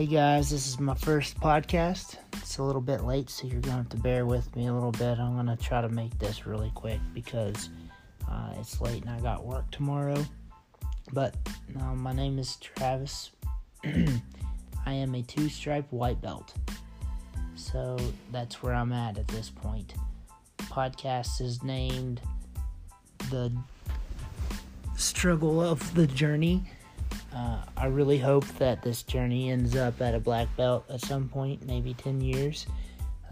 Hey guys, this is my first podcast. It's a little bit late, so you're going to have to bear with me a little bit. I'm going to try to make this really quick because uh, it's late and I got work tomorrow. But uh, my name is Travis. I am a two stripe white belt. So that's where I'm at at this point. Podcast is named The Struggle of the Journey uh, I really hope that this journey ends up at a black belt at some point, maybe 10 years.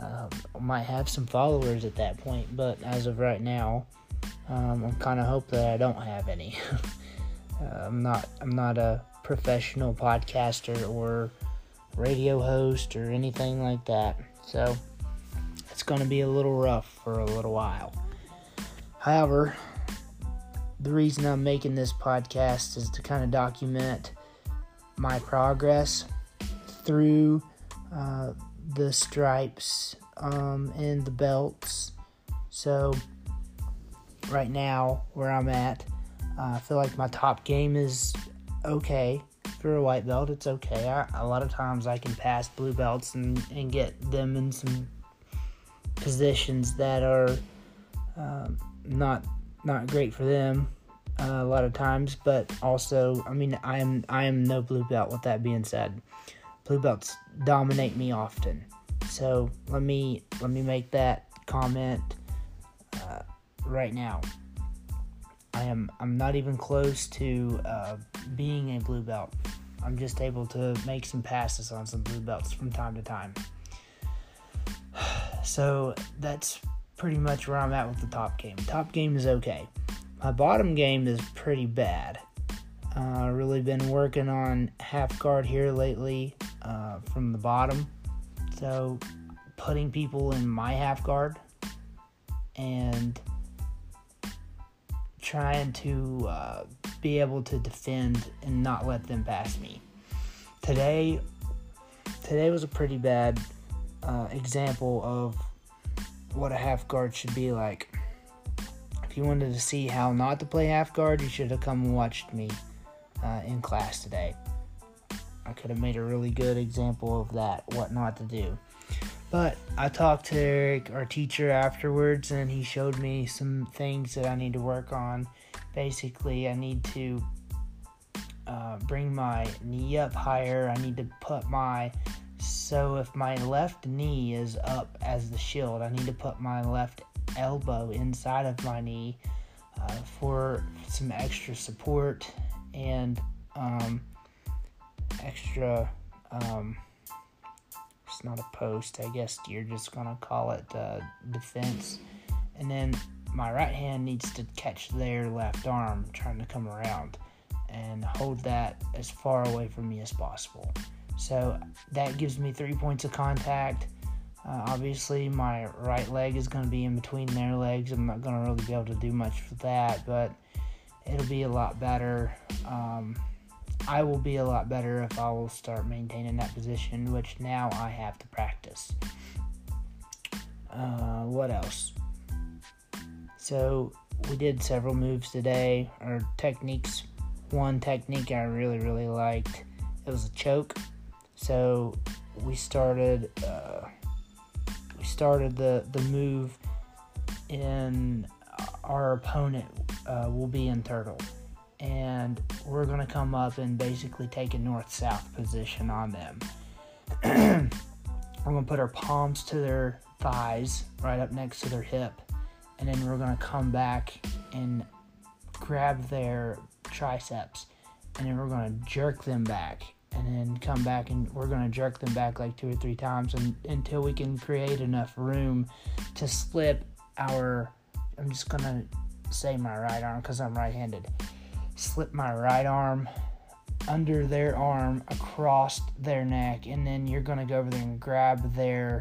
I might have some followers at that point, but as of right now, um, I'm kind of hope that I don't have any. uh, I'm not. I'm not a professional podcaster or radio host or anything like that. So it's going to be a little rough for a little while. However, the reason I'm making this podcast is to kind of document my progress through uh, the stripes um, and the belts. So, right now, where I'm at, uh, I feel like my top game is okay. For a white belt, it's okay. I, a lot of times I can pass blue belts and, and get them in some positions that are um, not not great for them uh, a lot of times, but also, I mean, I am I am no blue belt. With that being said, blue belts dominate me often. So let me let me make that comment uh, right now. I am I'm not even close to uh, being a blue belt. I'm just able to make some passes on some blue belts from time to time. So that's pretty much where I'm at with the top game. Top game is okay. My bottom game is pretty bad. Uh, really been working on half guard here lately uh, from the bottom. So putting people in my half guard and trying to uh, be able to defend and not let them pass me. Today, today was a pretty bad uh, example of what a half guard should be like you wanted to see how not to play half guard, you should have come and watched me uh, in class today. I could have made a really good example of that, what not to do. But I talked to our teacher, afterwards, and he showed me some things that I need to work on. Basically, I need to uh, bring my knee up higher. I need to put my so if my left knee is up as the shield, I need to put my left elbow inside of my knee uh, for some extra support and um, extra. Um, it's not a post, I guess you're just gonna call it uh, defense. And then my right hand needs to catch their left arm trying to come around and hold that as far away from me as possible. So that gives me three points of contact uh, obviously, my right leg is going to be in between their legs. I'm not going to really be able to do much for that, but it'll be a lot better. Um, I will be a lot better if I will start maintaining that position, which now I have to practice. Uh, what else? So, we did several moves today, or techniques. One technique I really, really liked. It was a choke. So, we started. Uh, started the, the move in our opponent uh, will be in turtle. And we're going to come up and basically take a north south position on them. We're going to put our palms to their thighs right up next to their hip. And then we're going to come back and grab their triceps. And then we're going to jerk them back and then come back and we're going to jerk them back like two or three times and, until we can create enough room to slip our i'm just going to say my right arm because i'm right-handed slip my right arm under their arm across their neck and then you're going to go over there and grab their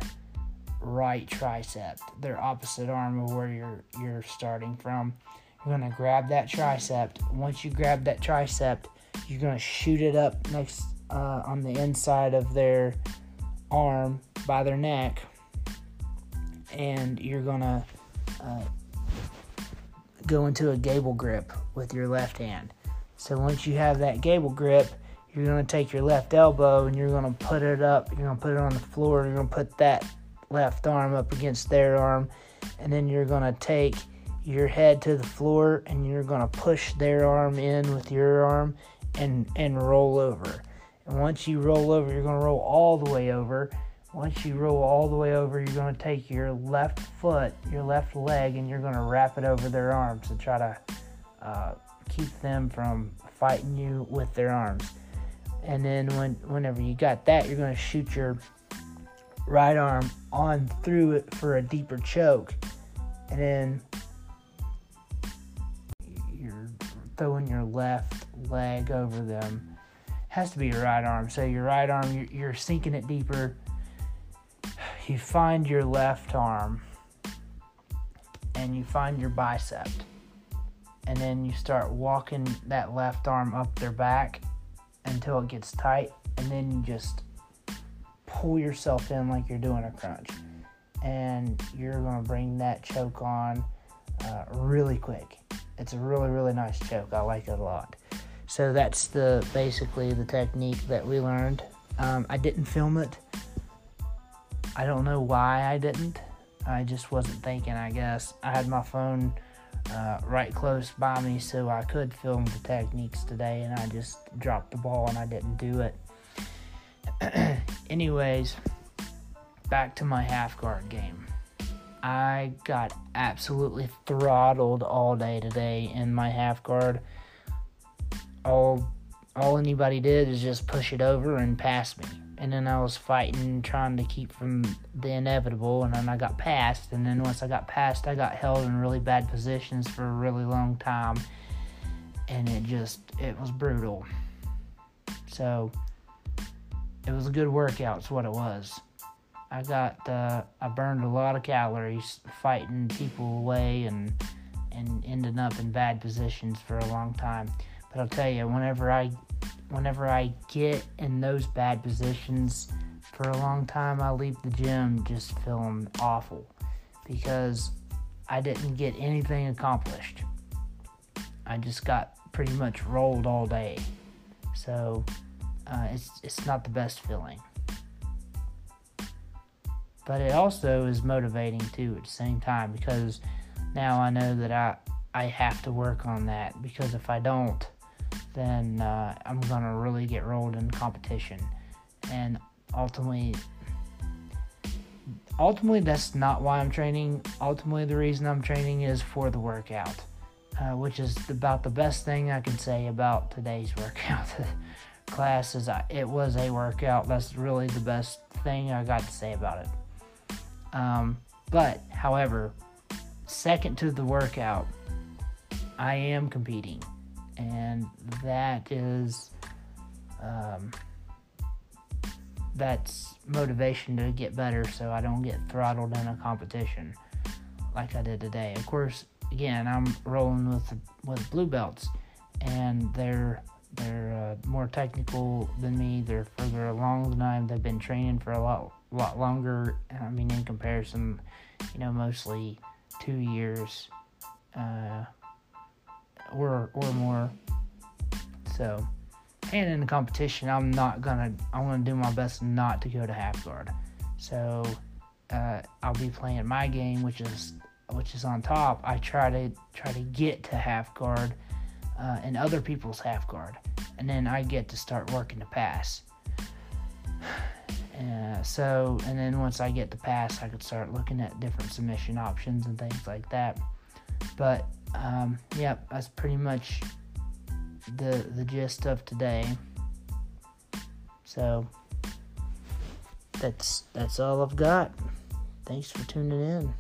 right tricep their opposite arm of where you're you're starting from. You're going to grab that tricep. Once you grab that tricep you're going to shoot it up next uh, on the inside of their arm by their neck, and you're gonna uh, go into a gable grip with your left hand. So once you have that gable grip, you're gonna take your left elbow and you're gonna put it up. You're gonna put it on the floor. You're gonna put that left arm up against their arm, and then you're gonna take your head to the floor and you're gonna push their arm in with your arm and and roll over. And once you roll over, you're gonna roll all the way over. Once you roll all the way over, you're gonna take your left foot, your left leg, and you're gonna wrap it over their arms to try to uh, keep them from fighting you with their arms. And then when whenever you got that, you're gonna shoot your right arm on through it for a deeper choke, and then you're throwing your left leg over them. Has to be your right arm. So your right arm, you're, you're sinking it deeper. You find your left arm, and you find your bicep, and then you start walking that left arm up their back until it gets tight, and then you just pull yourself in like you're doing a crunch. And you're going to bring that choke on uh, really quick. It's a really, really nice choke. I like it a lot. So that's the basically the technique that we learned. Um, I didn't film it. I don't know why I didn't. I just wasn't thinking, I guess. I had my phone uh, right close by me so I could film the techniques today, and I just dropped the ball and I didn't do it. Anyways, back to my half guard game. I got absolutely throttled all day today in my half guard. All all anybody did is just push it over and pass me. And then I was fighting, trying to keep from the inevitable, and then I got passed. And then once I got passed, I got held in really bad positions for a really long time. And it just, it was brutal. So, it was a good workout, is what it was. I got uh, I burned a lot of calories fighting people away and and ending up in bad positions for a long time. But I'll tell you, whenever I whenever I get in those bad positions for a long time, I leave the gym just feeling awful because I didn't get anything accomplished. I just got pretty much rolled all day. So uh, it's it's not the best feeling but it also is motivating too at the same time because now I know that I I have to work on that because if I don't, then uh, I'm gonna really get rolled in competition, and ultimately, ultimately that's not why I'm training. Ultimately, the reason I'm training is for the workout, uh, which is about the best thing I can say about today's workout. class is it was a workout. That's really the best thing I got to say about it. Um, but, however, second to the workout, I am competing, and that is um, that's motivation to get better, so I don't get throttled in a competition like I did today. Of course, again, I'm rolling with with blue belts, and they're they're uh, more technical than me. They're further along than I am. They've been training for a lot lot longer. I mean, in comparison, you know, mostly two years uh, or or more. So, and in the competition, I'm not gonna. I'm gonna do my best not to go to half guard. So, uh, I'll be playing my game, which is which is on top. I try to try to get to half guard uh, and other people's half guard, and then I get to start working the pass. Uh, so, and then once I get the pass, I could start looking at different submission options and things like that. But, um, yep, that's pretty much the the gist of today. So, that's that's all I've got. Thanks for tuning in.